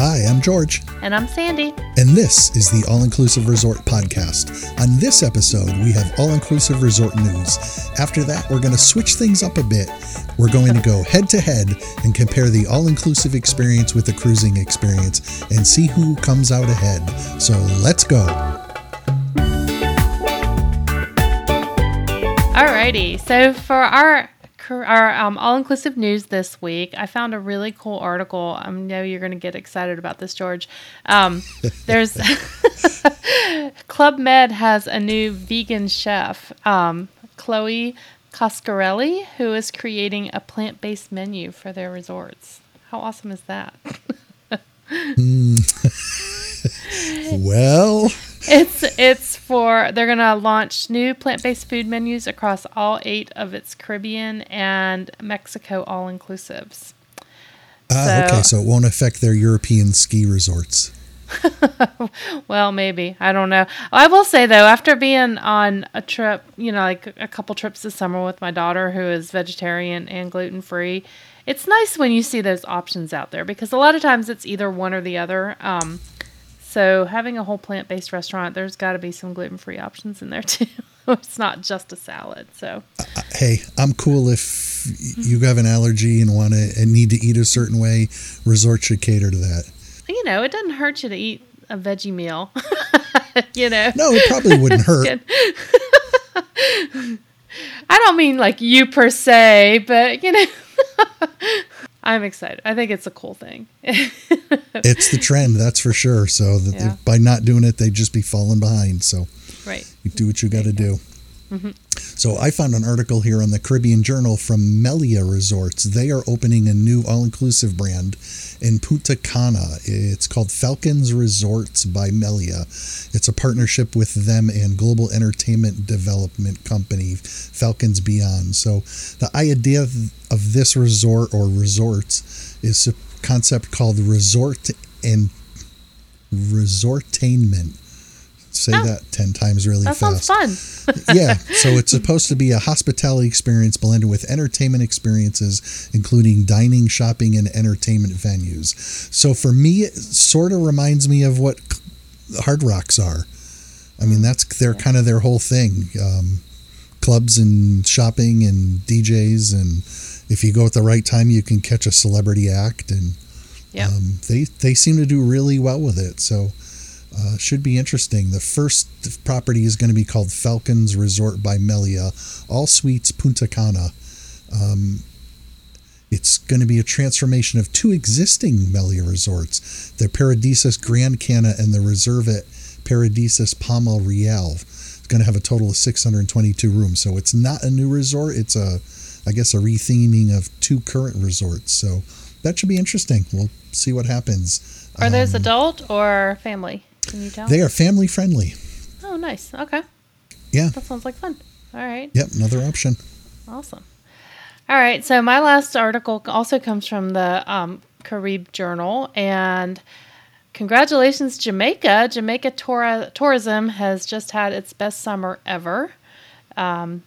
Hi, I'm George. And I'm Sandy. And this is the All Inclusive Resort Podcast. On this episode, we have all inclusive resort news. After that, we're going to switch things up a bit. We're going to go head to head and compare the all inclusive experience with the cruising experience and see who comes out ahead. So let's go. Alrighty. So for our our um, all-inclusive news this week, I found a really cool article. I know you're going to get excited about this, George. Um, there's Club Med has a new vegan chef, um, Chloe Coscarelli, who is creating a plant-based menu for their resorts. How awesome is that? mm. well, it's it's for they're gonna launch new plant-based food menus across all eight of its Caribbean and Mexico all-inclusives. Ah, so, okay, so it won't affect their European ski resorts. well, maybe I don't know. I will say though, after being on a trip, you know, like a couple trips this summer with my daughter who is vegetarian and gluten free, it's nice when you see those options out there because a lot of times it's either one or the other. Um, so having a whole plant-based restaurant, there's got to be some gluten-free options in there too. it's not just a salad. So uh, hey, I'm cool if you have an allergy and want to and need to eat a certain way. Resort should cater to that. You know, it doesn't hurt you to eat a veggie meal. you know. No, it probably wouldn't hurt. I don't mean like you per se, but you know. I'm excited. I think it's a cool thing. it's the trend, that's for sure. So that yeah. by not doing it, they'd just be falling behind. So right, you do what you got to do. Mm-hmm. So I found an article here on the Caribbean Journal from Melia Resorts. They are opening a new all-inclusive brand in Punta Cana. It's called Falcons Resorts by Melia. It's a partnership with them and global entertainment development company Falcons Beyond. So the idea of this resort or resorts is a concept called resort and resortainment say oh, that 10 times really that fast. Sounds fun. yeah. So it's supposed to be a hospitality experience blended with entertainment experiences, including dining, shopping, and entertainment venues. So for me, it sort of reminds me of what Hard Rocks are. I mean, that's their kind of their whole thing. Um, clubs and shopping and DJs and if you go at the right time, you can catch a celebrity act and yep. um, they they seem to do really well with it. So uh, should be interesting. The first property is going to be called Falcons Resort by Melia, all suites Punta Cana. Um, it's going to be a transformation of two existing Melia resorts, the Paradisus Grand Cana and the Reserva Paradisus Palma Real. It's going to have a total of 622 rooms. So it's not a new resort. It's a, I guess, a retheming of two current resorts. So that should be interesting. We'll see what happens. Are those um, adult or family? Can you tell? They are family friendly. Oh, nice. Okay. Yeah. That sounds like fun. All right. Yep, another option. Awesome. All right. So my last article also comes from the um, Carib Journal, and congratulations, Jamaica! Jamaica Tor- tourism has just had its best summer ever. Um,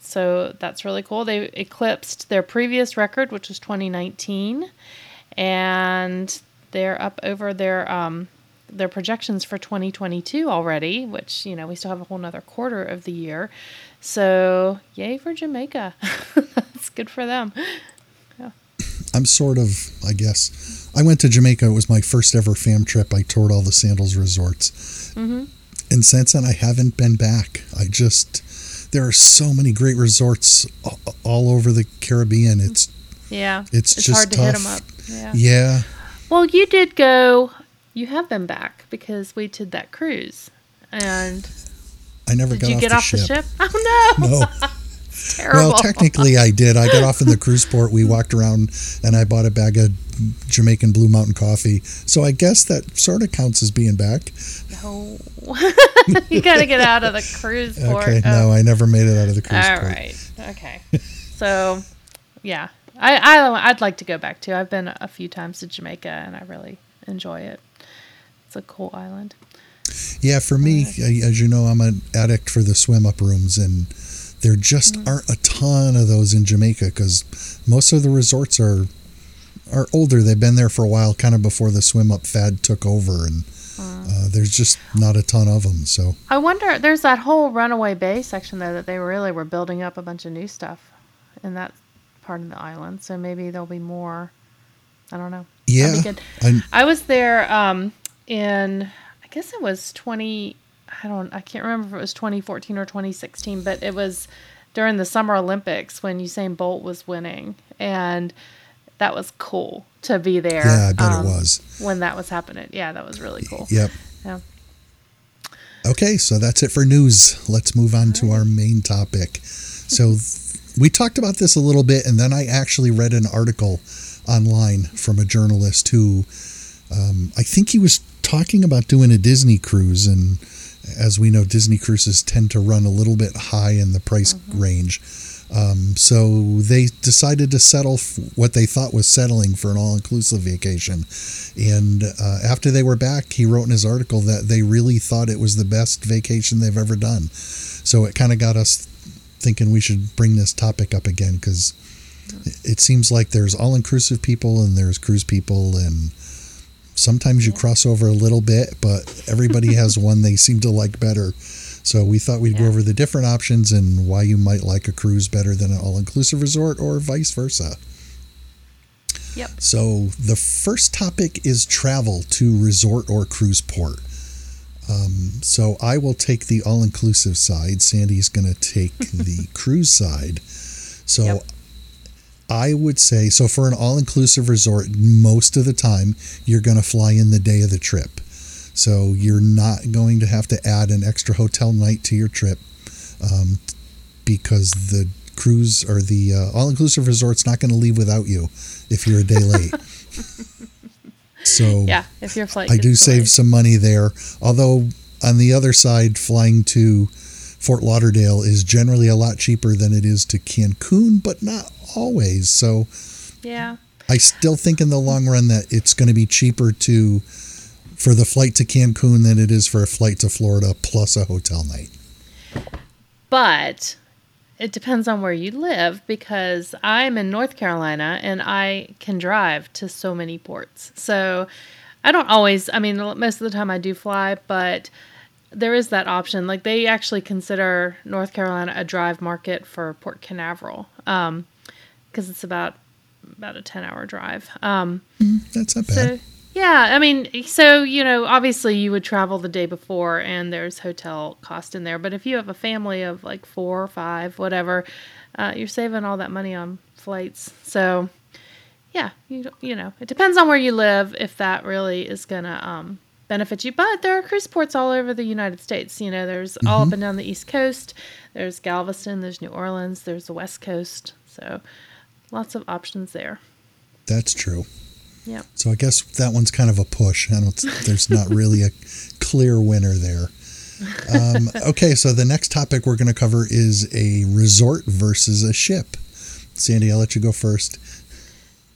so that's really cool. They eclipsed their previous record, which was 2019, and they're up over their um, their projections for 2022 already, which, you know, we still have a whole nother quarter of the year. So, yay for Jamaica. That's good for them. Yeah. I'm sort of, I guess. I went to Jamaica. It was my first ever fam trip. I toured all the Sandals resorts. Mm-hmm. And since then, I haven't been back. I just, there are so many great resorts all over the Caribbean. It's, yeah, it's, it's just hard to tough. hit them up. Yeah. yeah. Well, you did go you have been back because we did that cruise, and I never did got you off get the off ship. the ship? Oh no! No. Terrible. Well, technically, I did. I got off in the cruise port. We walked around, and I bought a bag of Jamaican Blue Mountain coffee. So I guess that sort of counts as being back. No, you got to get out of the cruise port. Okay, oh. no, I never made it out of the cruise All port. All right, okay. So, yeah, I, I I'd like to go back too. I've been a few times to Jamaica, and I really enjoy it. It's a cool island. Yeah, for me, as you know, I'm an addict for the swim up rooms, and there just mm-hmm. aren't a ton of those in Jamaica because most of the resorts are are older. They've been there for a while, kind of before the swim up fad took over, and uh, there's just not a ton of them. So I wonder. There's that whole Runaway Bay section there that they really were building up a bunch of new stuff in that part of the island. So maybe there'll be more. I don't know. yeah. I- I was there um, in, I guess it was 20, I don't, I can't remember if it was 2014 or 2016, but it was during the Summer Olympics when Usain Bolt was winning. And that was cool to be there. yeah, I bet um, it was. When that was happening. Yeah, that was really cool. Yep. Yeah. Okay, so that's it for news. Let's move on to our main topic. So th- we talked about this a little bit, and then I actually read an article online from a journalist who um, I think he was talking about doing a Disney cruise. And as we know, Disney cruises tend to run a little bit high in the price range. Um, so they decided to settle f- what they thought was settling for an all inclusive vacation. And uh, after they were back, he wrote in his article that they really thought it was the best vacation they've ever done. So it kind of got us thinking we should bring this topic up again because it seems like there's all inclusive people and there's cruise people and sometimes you cross over a little bit but everybody has one they seem to like better so we thought we'd go over the different options and why you might like a cruise better than an all-inclusive resort or vice versa Yep. so the first topic is travel to resort or cruise port um, so I will take the all-inclusive side. Sandy's going to take the cruise side. So Yep. I would say so for an all-inclusive resort, most of the time you're going to fly in the day of the trip. So you're not going to have to add an extra hotel night to your trip um, because the cruise or the uh, all-inclusive resort's not going to leave without you if you're a day late. so Yeah. If your flight I do save some money there. Although on the other side, flying to Fort Lauderdale is generally a lot cheaper than it is to Cancun, but not always. So Yeah. I still think in the long run that it's going to be cheaper to for the flight to Cancun than it is for a flight to Florida plus a hotel night. But it depends on where you live because I'm in North Carolina and I can drive to so many ports. So I don't always, I mean, most of the time I do fly, but there is that option. Like they actually consider North Carolina a drive market for Port Canaveral because it's about about a 10 hour drive. Um, That's not bad. yeah, I mean, so you know, obviously you would travel the day before, and there's hotel cost in there. But if you have a family of like four or five, whatever, uh, you're saving all that money on flights. So yeah, you you know, it depends on where you live if that really is gonna um, benefit you. But there are cruise ports all over the United States. You know, there's all up and down the East Coast. There's Galveston. There's New Orleans. There's the West Coast. So lots of options there. That's true. Yep. So I guess that one's kind of a push. I don't. There's not really a clear winner there. Um, okay, so the next topic we're going to cover is a resort versus a ship. Sandy, I'll let you go first.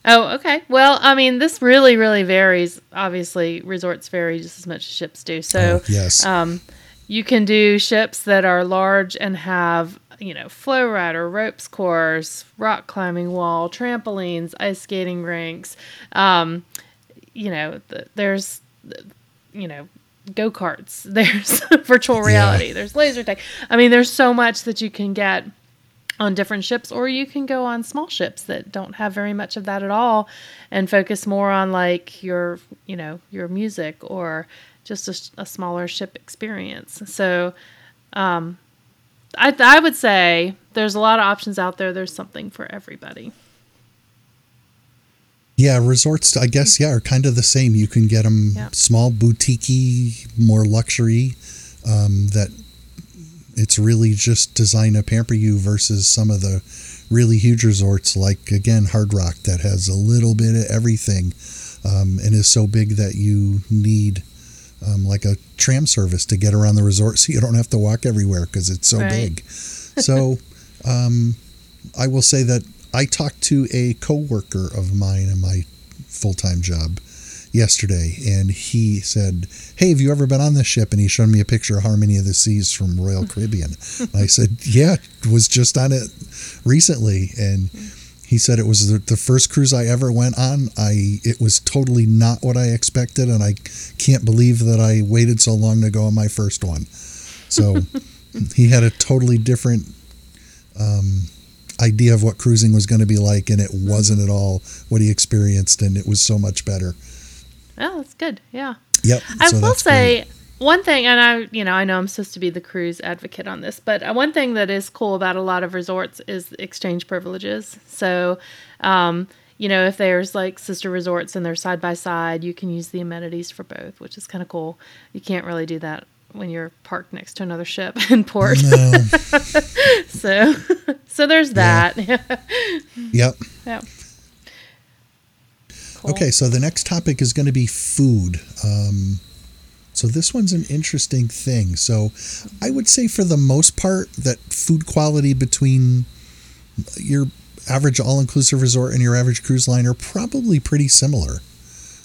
Oh, okay. Well, I mean, this really, really varies. Obviously, resorts vary just as much as ships do. So, Oh, yes, um, you can do ships that are large and have, you know, flow rider, ropes course, rock climbing wall, trampolines, ice skating rinks. Um, you know, th- there's, you know, go karts. There's virtual reality. There's laser tag. I mean, there's so much that you can get on different ships or you can go on small ships that don't have very much of that at all and focus more on like your you know your music or just a smaller ship experience so um I, I would say there's a lot of options out there there's something for everybody yeah. Resorts, I guess, yeah, are kind of the same. You can get them Yeah. small, boutiquey, more luxury. Um, that it's really just designed to pamper you versus some of the really huge resorts like again Hard Rock that has a little bit of everything um, and is so big that you need um, like a tram service to get around the resort so you don't have to walk everywhere because it's so Right. big. So um, I will say that I talked to a coworker of mine in my full time job yesterday, and he said, "Hey, have you ever been on this ship?" And he showed me a picture of Harmony of the Seas from Royal Caribbean. and I said, "Yeah, was just on it recently." And He said it was the, the first cruise I ever went on. I it was totally not what I expected, and I can't believe that I waited so long to go on my first one. So he had a totally different um, idea of what cruising was going to be like, and it wasn't at all what he experienced, and it was so much better. Oh, that's good. Yeah. Yep. I so will say great. one thing, and I, you know, I know I'm supposed to be the cruise advocate on this, but uh, one thing that is cool about a lot of resorts is exchange privileges. So, um, you know, if there's like sister resorts and they're side by side, you can use the amenities for both, which is kind of cool. You can't really do that when you're parked next to another ship in port. No. so, so there's that. yep. yeah. Cool. Okay, so the next topic is going to be food. Um, so this one's an interesting thing. So I would say for the most part that food quality between your average all-inclusive resort and your average cruise line are probably pretty similar.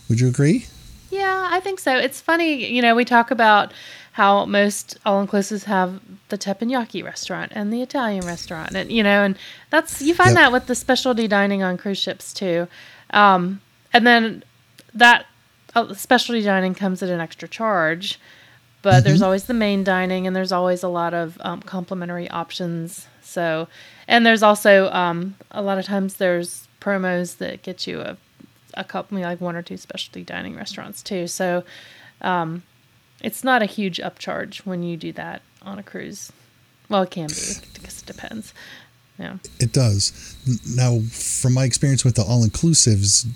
Would you agree? Yeah, I think so. It's funny, you know, we talk about how most all inclusives have the teppanyaki restaurant and the Italian restaurant, and you know, and that's you find Yep. that with the specialty dining on cruise ships too. Um, and then that uh, specialty dining comes at an extra charge, but there's always the main dining, and there's always a lot of um, complimentary options. So, and there's also um, a lot of times there's promos that get you a a couple, like one or two specialty dining restaurants too. So, um, it's not a huge upcharge when you do that on a cruise. Well, it can be because it depends. Yeah. It does. Now, from my experience with the all-inclusives,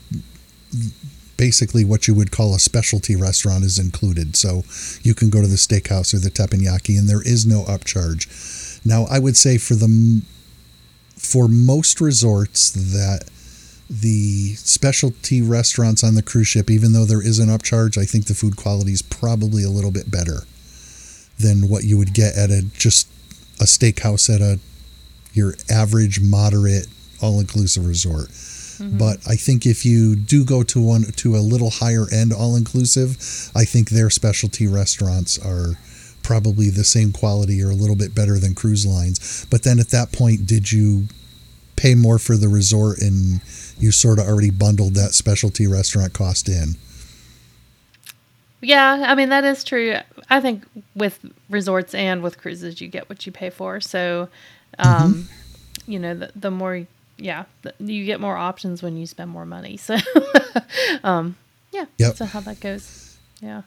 basically what you would call a specialty restaurant is included. So you can go to the steakhouse or the teppanyaki, and there is no upcharge. Now, I would say for the for most resorts that the specialty restaurants on the cruise ship, even though there is an upcharge, I think the food quality is probably a little bit better than what you would get at a just a steakhouse at a your average moderate all inclusive resort. But I think if you do go to one to a little higher end all inclusive, I think their specialty restaurants are probably the same quality or a little bit better than cruise lines. But then at that point, did you pay more for the resort and you sort of already bundled that specialty restaurant cost in? Yeah, I mean that is true. I think with resorts and with cruises, you get what you pay for. So, um, you know, the, the more, yeah, you get more options when you spend more money. So, um, yeah, Yep. so how that goes. Yeah.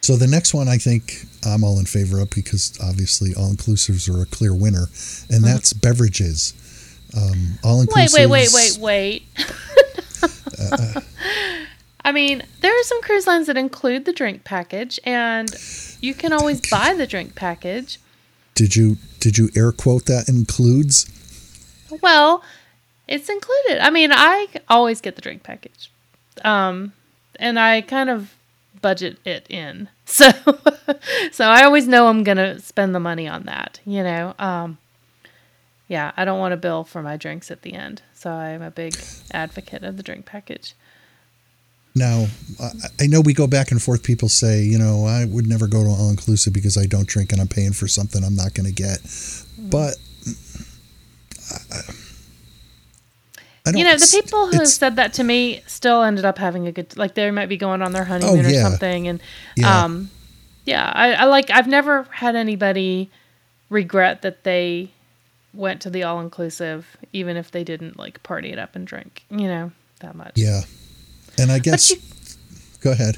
So the next one I think I'm all in favor of because obviously all inclusives are a clear winner, and that's beverages. Um, all Mm-hmm. Wait, wait, wait, wait, wait. I mean, there are some cruise lines that include the drink package, and you can always buy the drink package. Did you did you air quote that includes? Well, it's included. I mean, I always get the drink package, um, and I kind of budget it in. So, so I always know I'm gonna spend the money on that. You know, um, yeah, I don't want to bill for my drinks at the end. So I'm a big advocate of the drink package. Now, I, know we go back and forth. People say, you know, I would never go to all inclusive because I don't drink and I'm paying for something I'm not going to get. But I. You know, the people who said that to me still ended up having a good like they might be going on their honeymoon or Oh, yeah. something and Yeah. um yeah, I, I like I've never had anybody regret that they went to the all inclusive even if they didn't like party it up and drink, you know, that much. Yeah, and I guess. you- go ahead.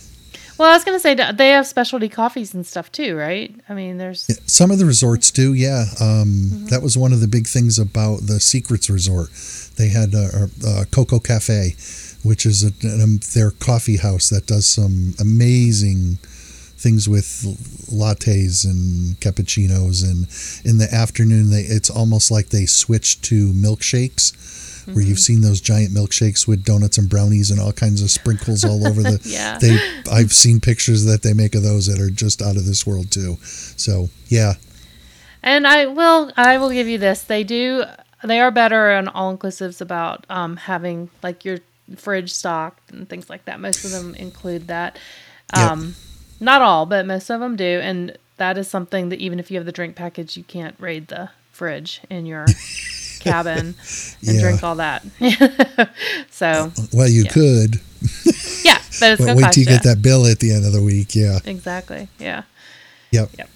Well, I was going to say they have specialty coffees and stuff too, right? I mean, there's Some of the resorts do, yeah. Um, Mm-hmm. That was one of the big things about the Secrets Resort. They had a, a, a Coco Cafe, which is a, um, their coffee house that does some amazing things with lattes and cappuccinos. And in the afternoon, they it's almost like they switch to milkshakes. Where you've seen those giant milkshakes with donuts and brownies and all kinds of sprinkles all over the. Yeah. They, I've seen pictures that they make of those that are just out of this world too. So yeah, And I will I will give you this. They do they are better on all inclusives about um, having like your fridge stocked and things like that. Most of them include that. Yep. Um, Not all, but most of them do. And that is something that even if you have the drink package, you can't raid the fridge in your cabin and Yeah. drink all that. so Well, you Yeah. could, yeah, but it's but wait cost till you you. get that bill at the end of the week. Yeah. Exactly. Yeah. Yep. Yep.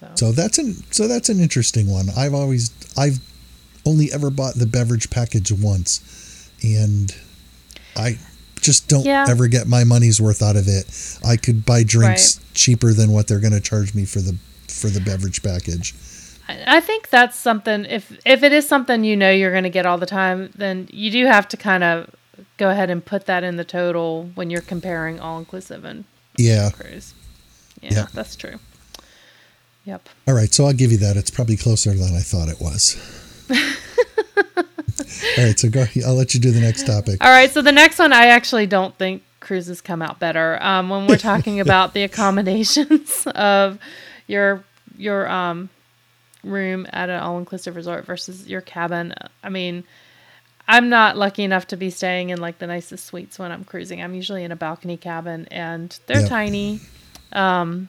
So, So that's an so that's an interesting one. I've always I've only ever bought the beverage package once, and I just don't Yeah. ever get my money's worth out of it. I could buy drinks cheaper than what they're going to charge me for the for the beverage package. I think that's something. If if it is something you know you're going to get all the time, then you do have to kind of go ahead and put that in the total when you're comparing all inclusive and Yeah. cruise. Yeah, Yeah. that's true. Yep. All right, so I'll give you that. It's probably closer than I thought it was. All right, so go. I'll let you do the next topic. All right. So the next one, I actually don't think cruises come out better. Um, when we're talking about the accommodations of your your um, room at an all inclusive resort versus your cabin. I mean, I'm not lucky enough to be staying in like the nicest suites when I'm cruising. I'm usually in a balcony cabin, and they're Yep. tiny. Um,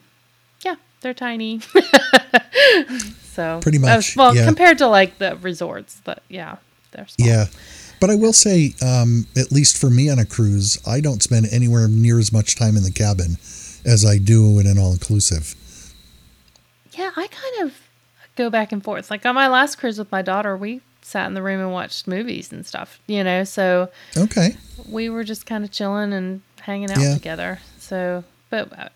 yeah, they're tiny. so Pretty uh, much, well, yeah. compared to like the resorts, but yeah, they're small. Yeah. But I will say, um, at least for me on a cruise, I don't spend anywhere near as much time in the cabin as I do in an all inclusive. Yeah, I kind of go back and forth. Like on my last cruise with my daughter, we sat in the room and watched movies and stuff, you know, so Okay. we were just kind of chilling and hanging out Yeah. together. So, but uh,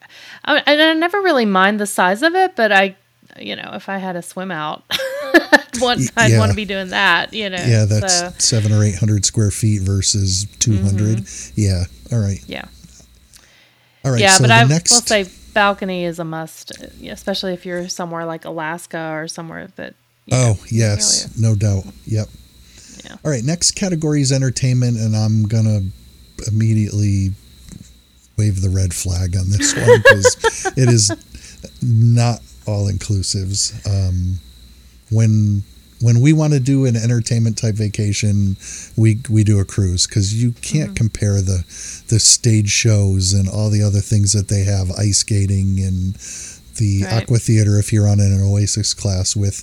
I, I, I never really mind the size of it, but I, you know, if I had a swim out, I'd want, Y- I'd want to be doing that, you know. Yeah, that's so, seven or eight hundred square feet versus 200. Yeah. All right. yeah. All right. Mm-hmm. yeah, so but I next. will say balcony is a must, especially if you're somewhere like Alaska or somewhere that. you know, Oh, yes. No doubt. Yep. Yeah. All right. Next category is entertainment, and I'm going to immediately wave the red flag on this one because it is not all inclusives. Um, when when we want to do an entertainment type vacation, we we do a cruise because you can't Mm-hmm. compare the the stage shows and all the other things that they have, ice skating and the Right. aqua theater if you're on an Oasis class with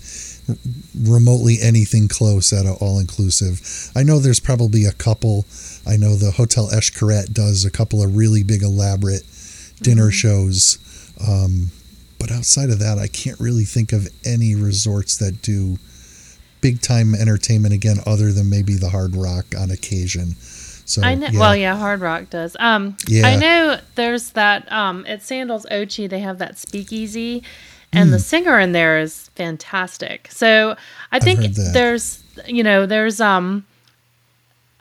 remotely anything close at an all inclusive. I know there's probably a couple. I know the Hotel Xcaret does a couple of really big elaborate dinner shows. Um, but outside of that, I can't really think of any resorts that do big time entertainment again, other than maybe the Hard Rock on occasion. So I know. Well, yeah, Hard Rock does. Um, Yeah. I know there's that um at Sandals Ochi they have that speakeasy, and the Hmm. singer in there is fantastic. So I think there's you know there's um.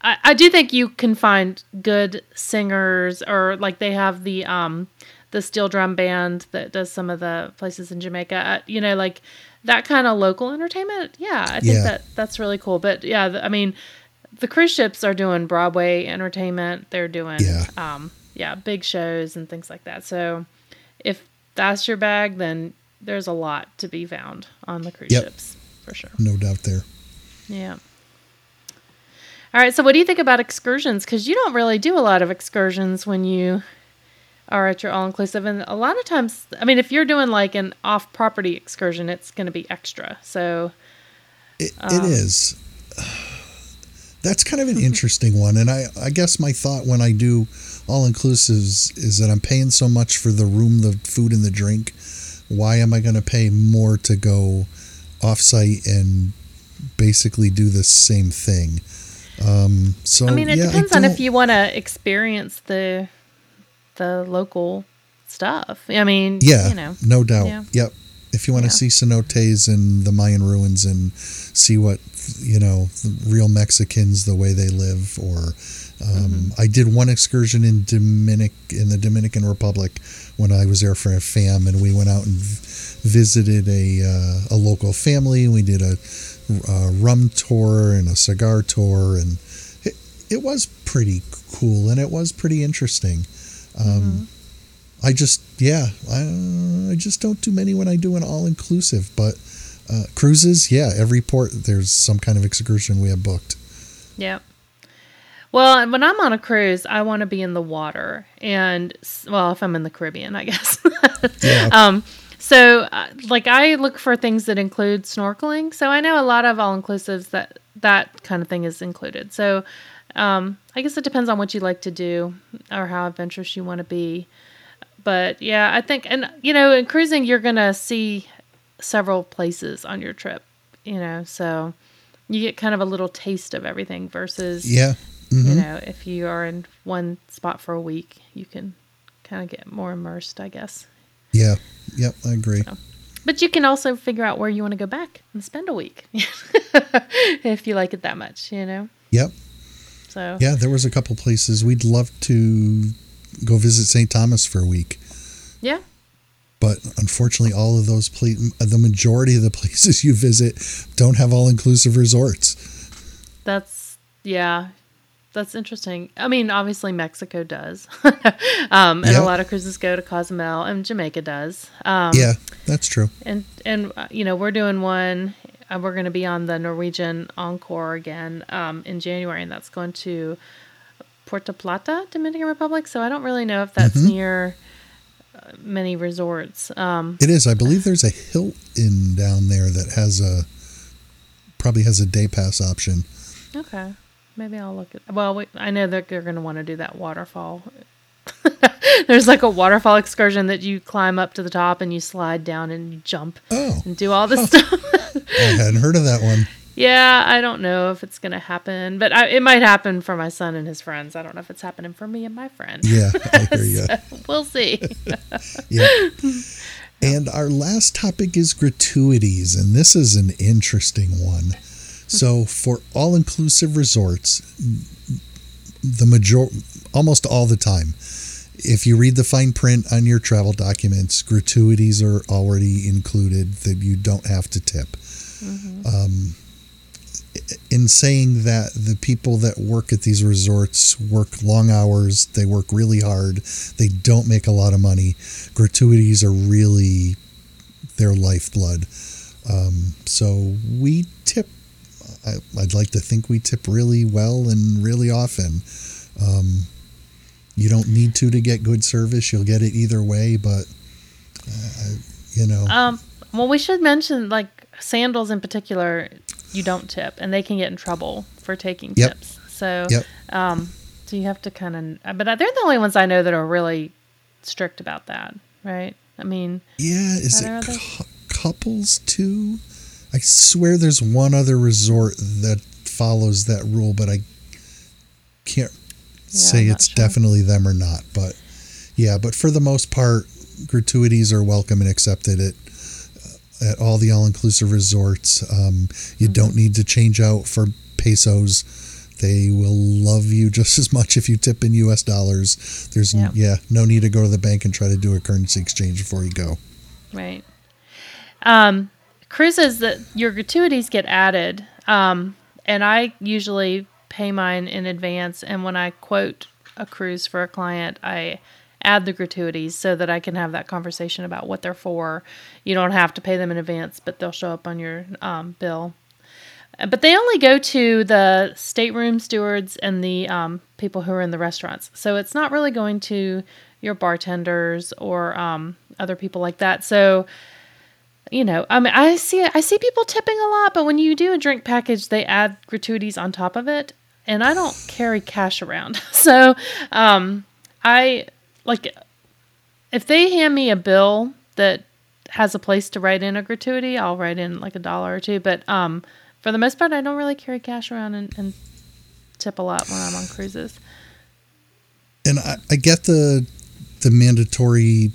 I, I do think you can find good singers or like they have the um the steel drum band that does some of the places in Jamaica. Uh, you know, like that kind of local entertainment. Yeah, I think Yeah. that that's really cool. But yeah, the, I mean, the cruise ships are doing Broadway entertainment. They're doing Yeah. um yeah, big shows and things like that. So if that's your bag, then there's a lot to be found on the cruise Yep. ships for sure. no doubt there. Yeah. All right. So, what do you think about excursions? Because you don't really do a lot of excursions when you are at your all inclusive. And a lot of times, I mean, if you're doing like an off property excursion, it's going to be extra. So, It, Um, it is. That's kind of an interesting one, and I, I guess my thought when I do all inclusives is that I'm paying so much for the room, the food, and the drink. Why am I going to pay more to go offsite and basically do the same thing? Um, so I mean, it yeah, depends on if you want to experience the the local stuff. I mean, Yeah, you know, no doubt. yeah. Yep. If you want Yeah. to see cenotes and the Mayan ruins and see what you know the real Mexicans the way they live, or um, I did one excursion in Dominic in the Dominican Republic when I was there for a fam, and we went out and visited a uh, a local family. We did a, a rum tour and a cigar tour, and it, it was pretty cool and it was pretty interesting. Um, I just, yeah, I, I just don't do many when I do an all inclusive. But uh, cruises, yeah, every port there's some kind of excursion we have booked. Yeah. Well, when I'm on a cruise, I want to be in the water, and well, if I'm in the Caribbean, I guess. Yeah. um, So, uh, like, I look for things that include snorkeling. So I know a lot of all inclusives that that kind of thing is included. So, um, I guess it depends on what you like to do or how adventurous you want to be. But yeah, I think, and you know, in cruising, you're gonna see several places on your trip. You know, so you get kind of a little taste of everything versus Yeah. Mhm. you know if you are in one spot for a week you can kind of get more immersed i guess Yeah. Yep. I agree. but you can also figure out where you want to go back and spend a week if you like it that much you know Yep. So Yeah. There was a couple places we'd love to go visit St. Thomas for a week. yeah but unfortunately all of those pla- the majority of the places you visit don't have all-inclusive resorts that's yeah that's interesting i mean obviously mexico does um, and Yeah. a lot of cruises go to cozumel and jamaica does um, yeah that's true and and uh, you know we're doing one we're going to be on the norwegian encore again um, in january and that's going to puerto plata dominican republic so i don't really know if that's near uh, many resorts um, it is. I believe there's a hilton down there that has a probably has a day pass option. Okay. Maybe i'll look at well we, i know that they're going to want to do that waterfall there's like a waterfall excursion that you climb up to the top and you slide down and you jump oh. and do all this stuff. I hadn't heard of that one. Yeah, I don't know if it's going to happen, but I, it might happen for my son and his friends. I don't know if it's happening for me and my friend. yeah i hear you we'll see. yeah. And our last topic is gratuities and this is an interesting one. So for all-inclusive resorts the major almost all the time. If you read the fine print on your travel documents gratuities are already included that you don't have to tip. Um, in saying that the people that work at these resorts work long hours they work really hard they don't make a lot of money. Gratuities are really their lifeblood. Um, so we tip I, i'd like to think we tip really well and really often um, you don't need to to get good service you'll get it either way but uh, you know Um, well, we should mention like sandals in particular, you don't tip, and they can get in trouble for taking Yep. tips. So, Yep. um, so you have to kind of, but they're the only ones I know that are really strict about that, right? I mean, Yeah, is it cou- couples too? I swear there's one other resort that follows that rule, but I can't say it's sure. definitely them or not. But yeah, but for the most part, gratuities are welcome and accepted at at all the all-inclusive resorts. Um, you Mm-hmm. don't need to change out for pesos. They will love you just as much if you tip in U.S. dollars. There's Yeah. yeah, no need to go to the bank and try to do a currency exchange before you go. Right. Um, cruises that your gratuities get added, um, and I usually pay mine in advance. And when I quote a cruise for a client, I add the gratuities so that I can have that conversation about what they're for. You don't have to pay them in advance, but they'll show up on your um, bill. But they only go to the stateroom stewards and the um, people who are in the restaurants. So it's not really going to your bartenders or um, other people like that. So you know, I mean, I see I see people tipping a lot, but when you do a drink package, they add gratuities on top of it, and I don't carry cash around. So, um, I like if they hand me a bill that has a place to write in a gratuity, I'll write in like a dollar or two. But um, for the most part, I don't really carry cash around and, and tip a lot when I'm on cruises. and I, I get the the mandatory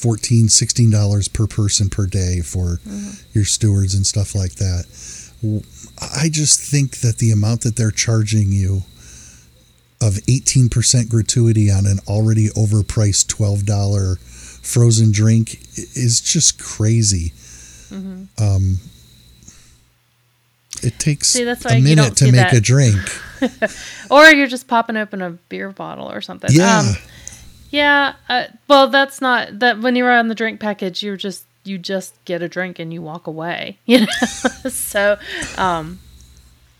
14 16 dollars per person per day for your stewards and stuff like that. I just think that the amount that they're charging you of 18% gratuity on an already overpriced $12 frozen drink is just crazy. Um, it takes See, that's why a minute to make that. a drink. Or you're just popping open a beer bottle or something. yeah. Um, Yeah, uh, well, that's not that. When you're on the drink package, you're just you just get a drink and you walk away. You know, so um,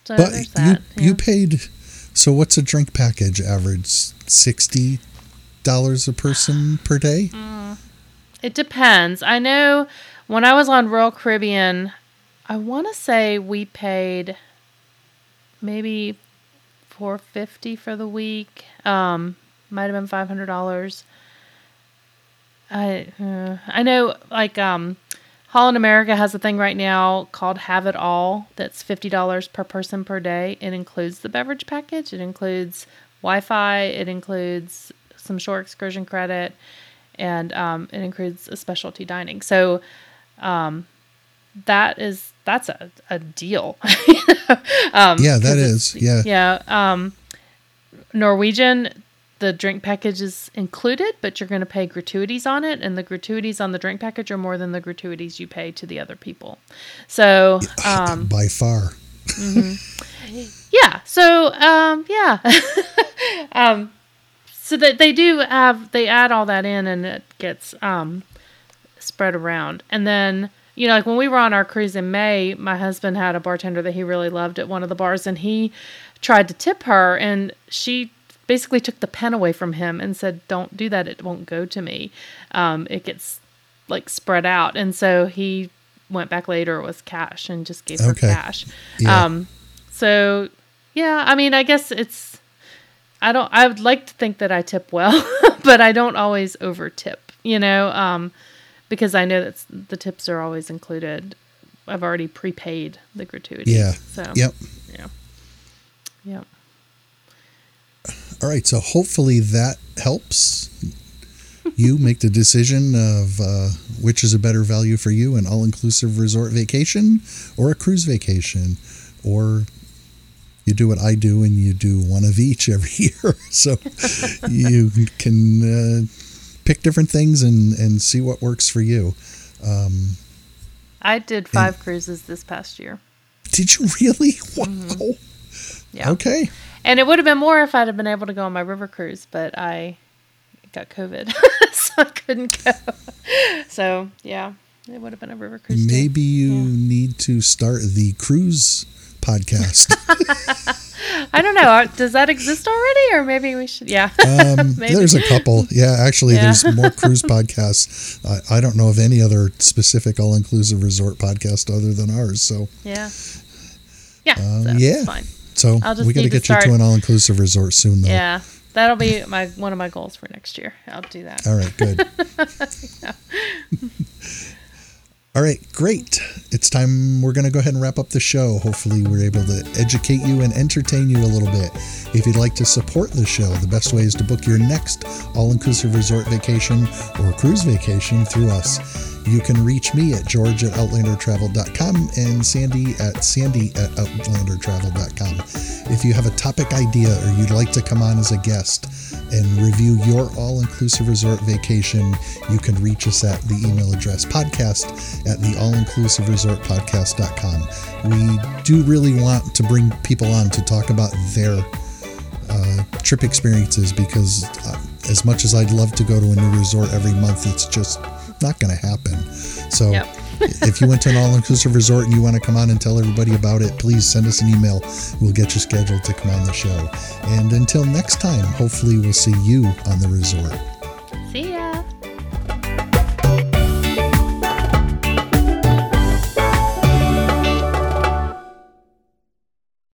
so But you that. you yeah. paid. So what's a drink package average? Sixty dollars a person per day. Mm. it depends. I know when I was on Royal Caribbean, I want to say we paid maybe 450 for the week. Um, might have been $500. I uh, I know like um Holland America has a thing right now called Have It All that's $50 per person per day. It includes the beverage package, it includes Wi Fi, it includes some shore excursion credit, and um, it includes a specialty dining. So um, that is that's a, a deal. um, yeah, that is. Yeah. Yeah. Um, Norwegian the drink package is included, but you're going to pay gratuities on it, and the gratuities on the drink package are more than the gratuities you pay to the other people. So, um, by far. mm-hmm. Yeah. So, um, yeah. um, so that they do have they add all that in, and it gets um, spread around, and then. You know, like when we were on our cruise in May, my husband had a bartender that he really loved at one of the bars, and he tried to tip her, and she basically took the pen away from him and said, "Don't do that. It won't go to me. Um, it gets like spread out." And so he went back later with cash and just gave her cash. Yeah. Um, so yeah, I mean, I guess it's. I don't. I would like to think that I tip well, but I don't always over tip. You know, um, because I know that the tips are always included. I've already prepaid the gratuity. Yeah. So. Yep. Yeah. Yep. All right, so hopefully that helps you make the decision of uh, which is a better value for you an all inclusive resort vacation or a cruise vacation. Or you do what I do and you do one of each every year. so you can uh, pick different things and, and see what works for you. Um, I did five cruises this past year. Did you really? Wow. Mm-hmm. Yeah. Okay. And it would have been more if I'd have been able to go on my river cruise, but I got COVID, so I couldn't go. So yeah, it would have been a river cruise. Maybe you yeah. need to start the cruise podcast. I don't know. Does that exist already, or maybe we should? Yeah, um, there's a couple. Yeah, actually, yeah. there's more cruise podcasts. I, I, don't know of any other specific all-inclusive resort podcast other than ours. So yeah, yeah, um, so yeah, fine. So we got to get you to an all inclusive resort soon, though. Yeah, that'll be my one of my goals for next year. I'll do that. All right, good. All right, great. It's time we're going to go ahead and wrap up the show. Hopefully, we're able to educate you and entertain you a little bit. If you'd like to support the show, the best way is to book your next all inclusive resort vacation or cruise vacation through us. You can reach me at george at outlandertravel.com and Sandy at sandy at outlandertravel.com. If you have a topic idea or you'd like to come on as a guest and review your all inclusive resort vacation, you can reach us at the email address podcast at the all inclusive resort podcast.com. We do really want to bring people on to talk about their uh, trip experiences because uh, as much as I'd love to go to a new resort every month, it's just not going to happen. So yep. if you went to an all inclusive resort and you want to come on and tell everybody about it, please send us an email. We'll get you scheduled to come on the show. And until next time, hopefully we'll see you on the resort. See ya.